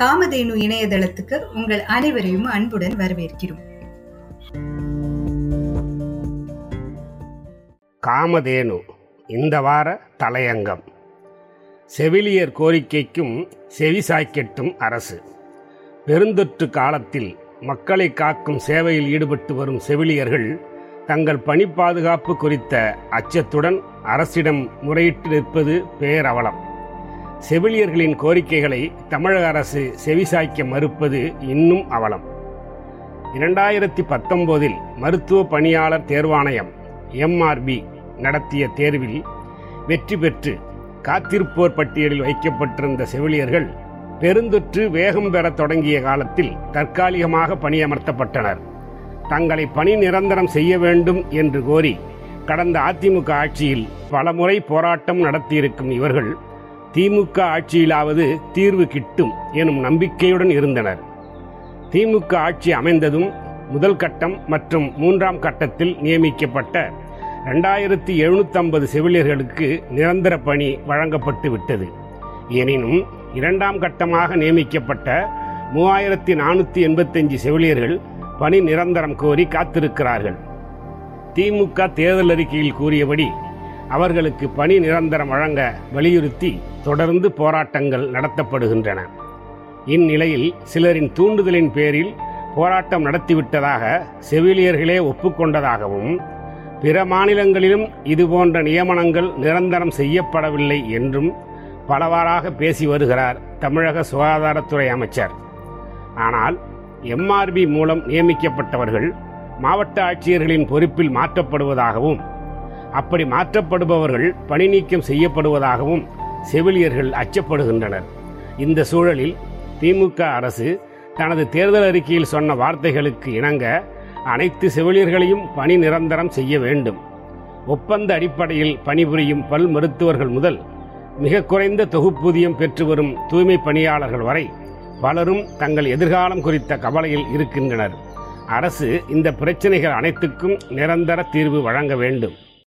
காமதேனு இணையதளத்துக்கு உங்கள் அனைவரையும் அன்புடன் வரவேற்கிறோம். காமதேனு இந்த வார தலையங்கம். செவிலியர் கோரிக்கைக்கும் செவிசாய்க்கட்டும் அரசு. பெருந்தொற்று காலத்தில் மக்களை காக்கும் சேவையில் ஈடுபட்டு வரும் செவிலியர்கள் தங்கள் பணி பாதுகாப்பு குறித்த அச்சத்துடன் அரசிடம் முறையிட்டு நிற்பது பேரவலம். செவிலியர்களின் கோரிக்கைகளை தமிழக அரசு செவிசாய்க்க மறுப்பது இன்னும் அவலம். இரண்டாயிரத்தி பத்தொன்பதில் மருத்துவ பணியாளர் தேர்வாணையம் எம்ஆர்பி நடத்திய தேர்வில் வெற்றி பெற்று காத்திருப்போர் பட்டியலில் வைக்கப்பட்டிருந்த செவிலியர்கள் பெருந்தொற்று வேகம் பெறத் தொடங்கிய காலத்தில் தற்காலிகமாக பணியமர்த்தப்பட்டனர். தங்களை பணி நிரந்தரம் செய்ய வேண்டும் என்று கோரி கடந்த அதிமுக ஆட்சியில் பலமுறை போராட்டம் நடத்தியிருக்கும் இவர்கள் திமுக ஆட்சியிலாவது தீர்வு கிட்டும் எனும் நம்பிக்கையுடன் இருந்தனர். திமுக ஆட்சி அமைந்ததும் முதல் கட்டம் மற்றும் மூன்றாம் கட்டத்தில் நியமிக்கப்பட்ட ரெண்டாயிரத்தி எழுநூற்றம்பது செவிலியர்களுக்கு நிரந்தர பணி வழங்கப்பட்டு விட்டது. எனினும் இரண்டாம் கட்டமாக நியமிக்கப்பட்ட மூவாயிரத்தி நானூற்றி எண்பத்தஞ்சு செவிலியர்கள் பணி நிரந்தரம் கோரி காத்திருக்கிறார்கள். திமுக தேர்தல் அறிக்கையில் கூறியபடி அவர்களுக்கு பணி நிரந்தரம் வழங்க வலியுறுத்தி தொடர்ந்து போராட்டங்கள் நடத்தப்படுகின்றன. இந்நிலையில் சிலரின் தூண்டுதலின் பேரில் போராட்டம் நடத்திவிட்டதாக செவிலியர்களே ஒப்புக்கொண்டதாகவும் பிற மாநிலங்களிலும் இதுபோன்ற நியமனங்கள் நிரந்தரம் செய்யப்படவில்லை என்றும் பலவாறாக பேசி வருகிறார் தமிழக சுகாதாரத்துறை அமைச்சர். ஆனால் எம்ஆர்பி மூலம் நியமிக்கப்பட்டவர்கள் மாவட்ட ஆட்சியர்களின் பொறுப்பில் மாற்றப்படுவதாகவும் அப்படி மாற்றப்படுபவர்கள் பணி நீக்கம் செய்யப்படுவதாகவும் செவிலியர்கள் அச்சப்படுகின்றனர். இந்த சூழலில் திமுக அரசு தனது தேர்தல் அறிக்கையில் சொன்ன வார்த்தைகளுக்கு இணங்க அனைத்து செவிலியர்களையும் பணி நிரந்தரம் செய்ய வேண்டும். ஒப்பந்த அடிப்படையில் பணிபுரியும் பல் மருத்துவர்கள் முதல் மிக குறைந்த தொகுப்பூதியம் பெற்று வரும் தூய்மை பணியாளர்கள் வரை பலரும் தங்கள் எதிர்காலம் குறித்த கவலையில் இருக்கின்றனர். அரசு இந்த பிரச்சனைகள் அனைத்துக்கும் நிரந்தர தீர்வு வழங்க வேண்டும்.